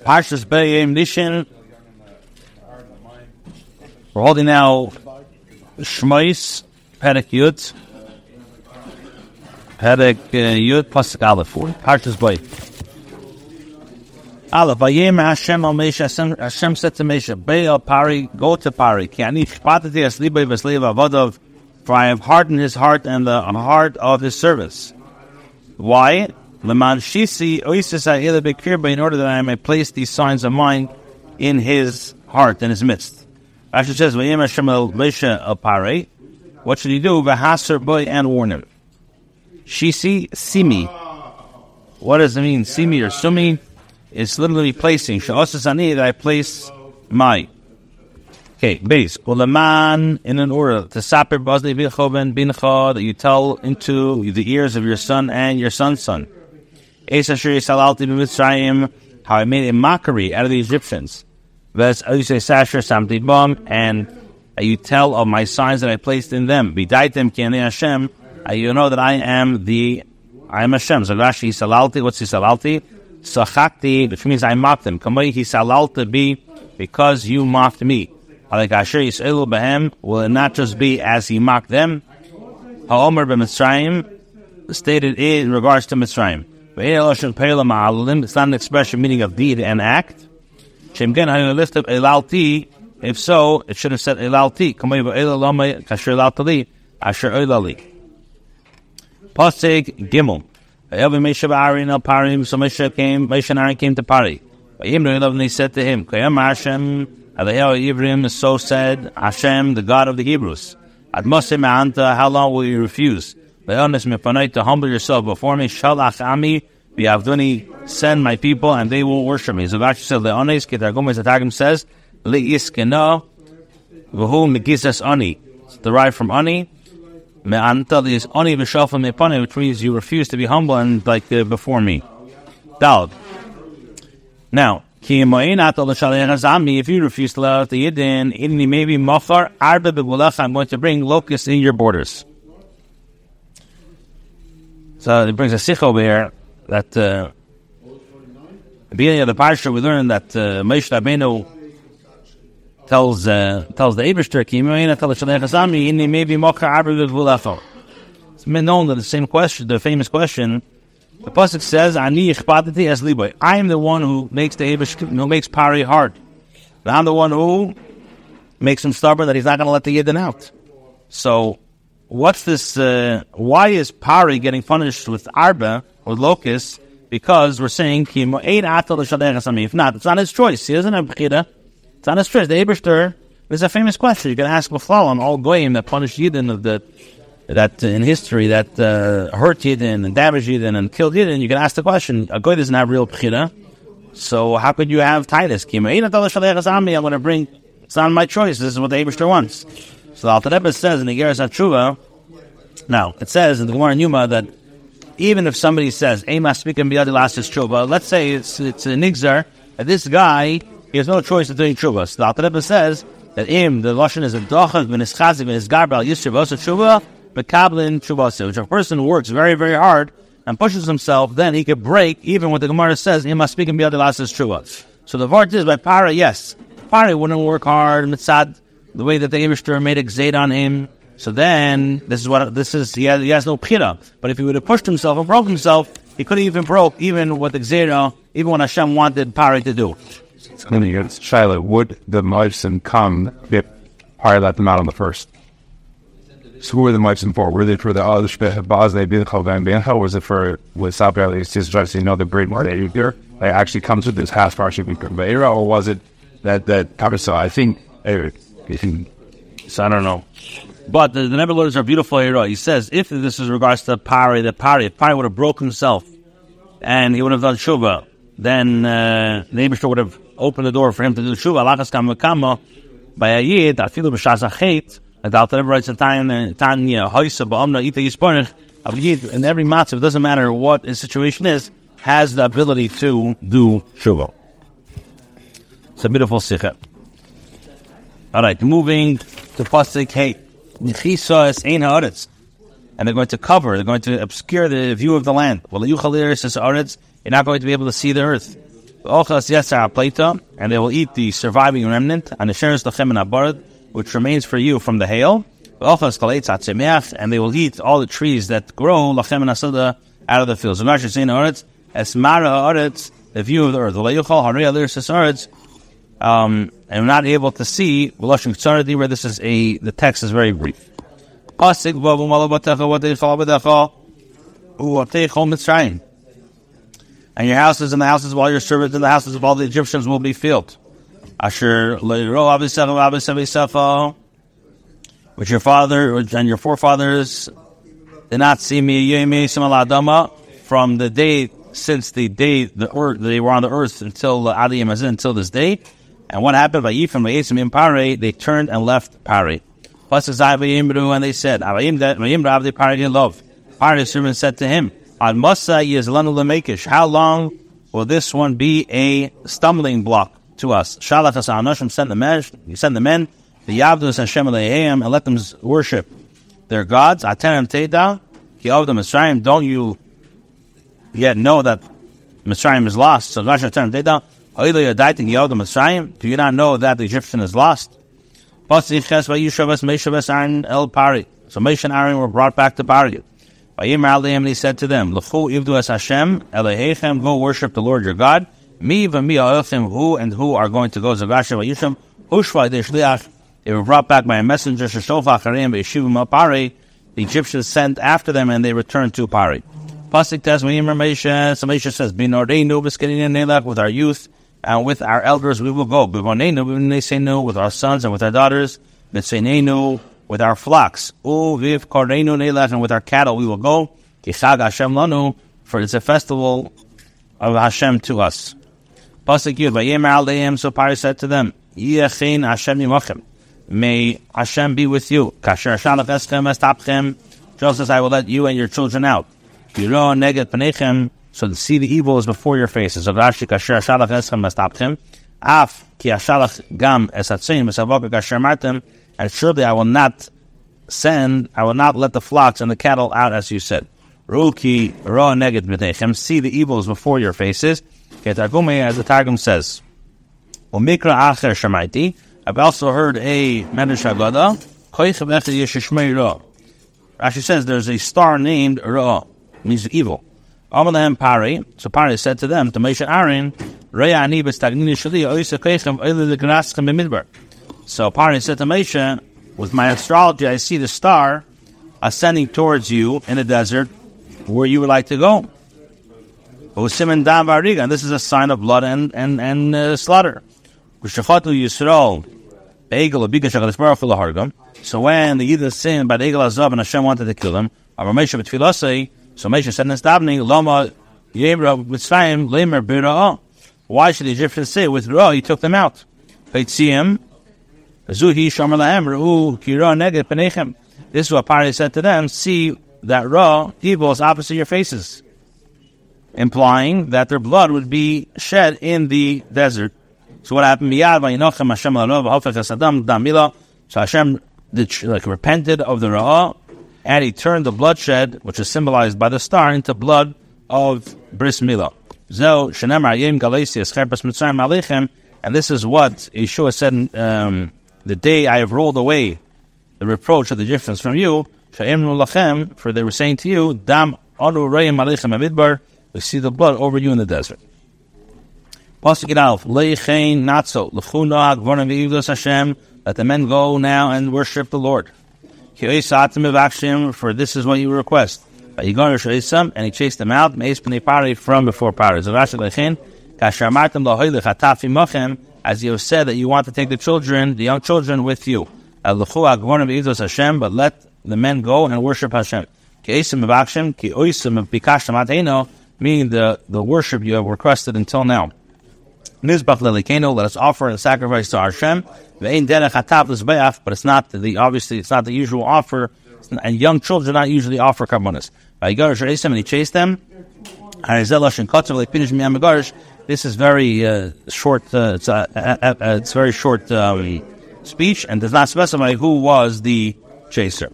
Parshas Beyim Nishin. We're holding now Shmois, Perek Yud. Perek uh, Yud, Pasuk Aleph. Parshas Beyim. Aleph, Vayim Hashem al Mesha, Hashem, said to Mesha, Bey al Pari, go to Pari, ki ani shpatati aslibai v'sleiv avadav, for I have hardened his heart and the heart of his service. Why? Leman shisi oisis in order that I may place these signs of mine in his heart, in his midst. Rashi says, what should he do? V'haser boy and warn him. Shisi, simi. What does it mean? Simi or sumi? It's literally placing. Sha'osasani, that I place my. Okay, base. Ulaman in an order. To saper bazli bichoben bincha that you tell into the ears of your son and your son's son. Esashiri salalti b'mitzrayim, how I made a mockery out of the Egyptians. Ves say sasher samti bom, and uh, you tell of my signs that I placed in them. Bidaitem kiane Hashem, uh, you know that I am the, I am Hashem. So Rashi salalti, what's salalti? Sachakti, which means I mocked them. Kamay he salalta be, because you mocked me. Like Asher Yisraelu Behem, will it not just be as he mocked them? Ha'omer b'Mitzrayim, stated in regards to Mitzrayim. It's not an expression meaning of deed and act. If so, it should have said elalti. Pasig Gimel. Every Mesha Aaron al Parim, so Mesha came, Mesha and came to Pari. They said to him, Hashem, so said, Hashem, the God of the Hebrews. Admosim Anta, how long will you refuse? Humble yourself before me, Shalach Ami, Biavduni, send my people, and they will worship me. So Zavashi said, Leonis, Ketargomes Atagim says, Le'iskena, Vahu Megizas Ani. It's derived from Ani, Me'anta is oni v'shalfa me'pane, which means you refuse to be humble and like uh, before me. Dalad. Now, if you refuse to let out the yidin, inni maybe machar arba I'm going to bring locusts in your borders. So it brings a sich over here that uh, the beginning of the parsha we learn that uh, Moshe Rabbeinu tells uh, tells the Eberster, maybe It's been known that the same question, the famous question, the pasuk says, "Ani ichpadati as liboy." I am the one who makes the Eberster, who makes Pari hard. But I'm the one who makes him stubborn that he's not going to let the Yidden out. So, what's this? Uh, why is Pari getting punished with arba or locusts? Because we're saying, if not, it's not his choice. He doesn't have bechira. It's not his choice. The Eberster is a famous question. You can ask Beflal on all goyim that punished Yidden of the that in history that uh, hurt Yidden and damaged Yidden and killed Yidden. You can ask the question: A goy doesn't have real pchira, so how could you have Titus? I'm going to bring. It's not my choice. This is what the Eberster wants. So the Alter Rebbe says in the Geras Atshuva. Now it says in the Gemara Yuma that even if somebody says "Ema speaking biyadi last tshuva," let's say it's it's a nigzar that this guy he has no choice of doing tshuva. So the Alter Rebbe says that im the lashon is a dochak v'nis chazik v'nis garbal yisrav osa tshuva mekablin tshuva. Which a person works very very hard and pushes himself, then he could break even what the Gemara says. He must speak and be the last tshuva. So the vart is by para. Yes, para wouldn't work hard mitzad the way that the Eberster made a on him. So then, this is what this is. He has, he has no pira. But if he would have pushed himself and broke himself, he could have even broke even what the even what Hashem wanted Pari to do. You get Shiloh, would the Mavsim come if Pari let them out on the first? So who were the Mavsim for? Were they for the other Bazle Binchal Van Binchal? Was it for with Valley just trying to no the great more that here like actually comes with this half partial Beira or was it that that so I think so I don't know. But the, the Nebuloids are beautiful era. He says if this is regards to Pari, the Pari, if Pari would have broken himself and he would have done Shubha, then uh, the Abishter would have opened the door for him to do kamakama by a yid, afilu b'shas achet, like the Alter writes Tanya, Hoysa ba'omna ita yisponich, a yid in every matzav, it doesn't matter what his situation is, has the ability to do Shubha. It's a beautiful sikha. All right, moving to pasuk hey, nichisa es ein haaretz, and they're going to cover, they're going to obscure the view of the land. Well, yuchalir says haaretz, you're not going to be able to see the earth. Ochas yetzer plata, and they will eat the surviving remnant, and the sheres lachem and abarad, which remains for you from the hail. Ochas kaletz atzemeach, and they will eat all the trees that grow lachem and asada out of the fields. Rashi saying oretz es mara oretz, the view of the earth. V'leyuchal harei aliris oretz, um, and not able to see where this is a the text is very brief. And your houses and the houses of all your servants and the houses of all the Egyptians will be filled. Asher which your father and your forefathers did not see me from the day since the day the earth, they were on the earth until Adiyam until this day. And what happened by Yifim Yasim in Pare, they turned and left Pare. Plus and they said, love. Pare's servant said to him, Al Masa Yizlanu Lemekish. How long will this one be a stumbling block to us? Shalach Anoshim send the men, send the men, the Yavdus Hashem Alehem, and let them worship their gods. Atenem Teda, Ki of Mitzrayim, don't you yet know that Mitzrayim is lost? So Rashi Atenem Teda, Do you not know that the Egyptian is lost? So Mesh and Aaron were brought back to Pari. And he said to them, go worship the Lord your God. Me ha'ochem, who and who are going to go de'shliach, they were brought back by a messenger. The Egyptians sent after them and they returned to Pari. Pasik says, with our youth and with our elders we will go. Bivoneinu v'neseinu, with our sons and with our daughters. With our flocks. Oh, Neilach, and with our cattle we will go. For it's a festival of Hashem to us. Pasuk Yud, so Pari said to them, Yechin Hashem yimochem. May Hashem be with you. Kasher shalach eschem estapchem. Joseph, I will let you and your children out. Yiro neget panechem, so to see the evil is before your faces. So Rashi kasher shalach eschem estapchem. Af ki ashalach gam esatzin mesavok kasher martem and surely I will not send, I will not let the flocks and the cattle out as you said. Ruki ra neged b'nechem, see the evils before your faces. as the Targum says. Umikra acher shemaiti, I've also heard a Medrash Agada, Rashi says there's a star named Ra, means evil. Amalahem Pari, so Pari said to them, to Moshe Aaron, Reya ani b'stagnini shali, oisa keichem, oile the gnaschem b'midbar. So Pari said to Moshe, with my astrology, I see the star ascending towards you in the desert where you would like to go. And this is a sign of blood and, and, and uh, slaughter. So when the Yidden sinned by the Egel Azav and Hashem wanted to kill them, so Moshe said in his davening, Lama Yemra Mitzrayim Lemer Bira. Why should the Egyptians say with Ra he took them out? him. Zuhi Shomer Lahem Ru'u Kira Neged Penechem. This is what Pari said to them. See that Ra, evil, is opposite your faces. Implying that their blood would be shed in the desert. So what happened? So Hashem like, repented of the Ra'ah, and he turned the bloodshed, which is symbolized by the star, into blood of Bris Milah. And this is what Yeshua said um, the day I have rolled away the reproach of the Egyptians from you, lachem, for they were saying to you, Dam anu rayim alechem amidbar, we see the blood over you in the desert. Pasuk Alf, Leichein Natso, Lechuna V'Ivdos Hashem, let the men go now and worship the Lord. For this is what you request. And he chased them out, from before Pari. As you have said that you want to take the children, the young children with you. But let the men go and worship Hashem. Meaning the, the worship you have requested until now. Let us offer a sacrifice to our Hashem. But it's not the obviously it's not the usual offer, and young children not usually offer karbonis. And he chased them. This is very uh, short. Uh, it's, uh, uh, uh, uh it's very short um, speech and does not specify who was the chaser.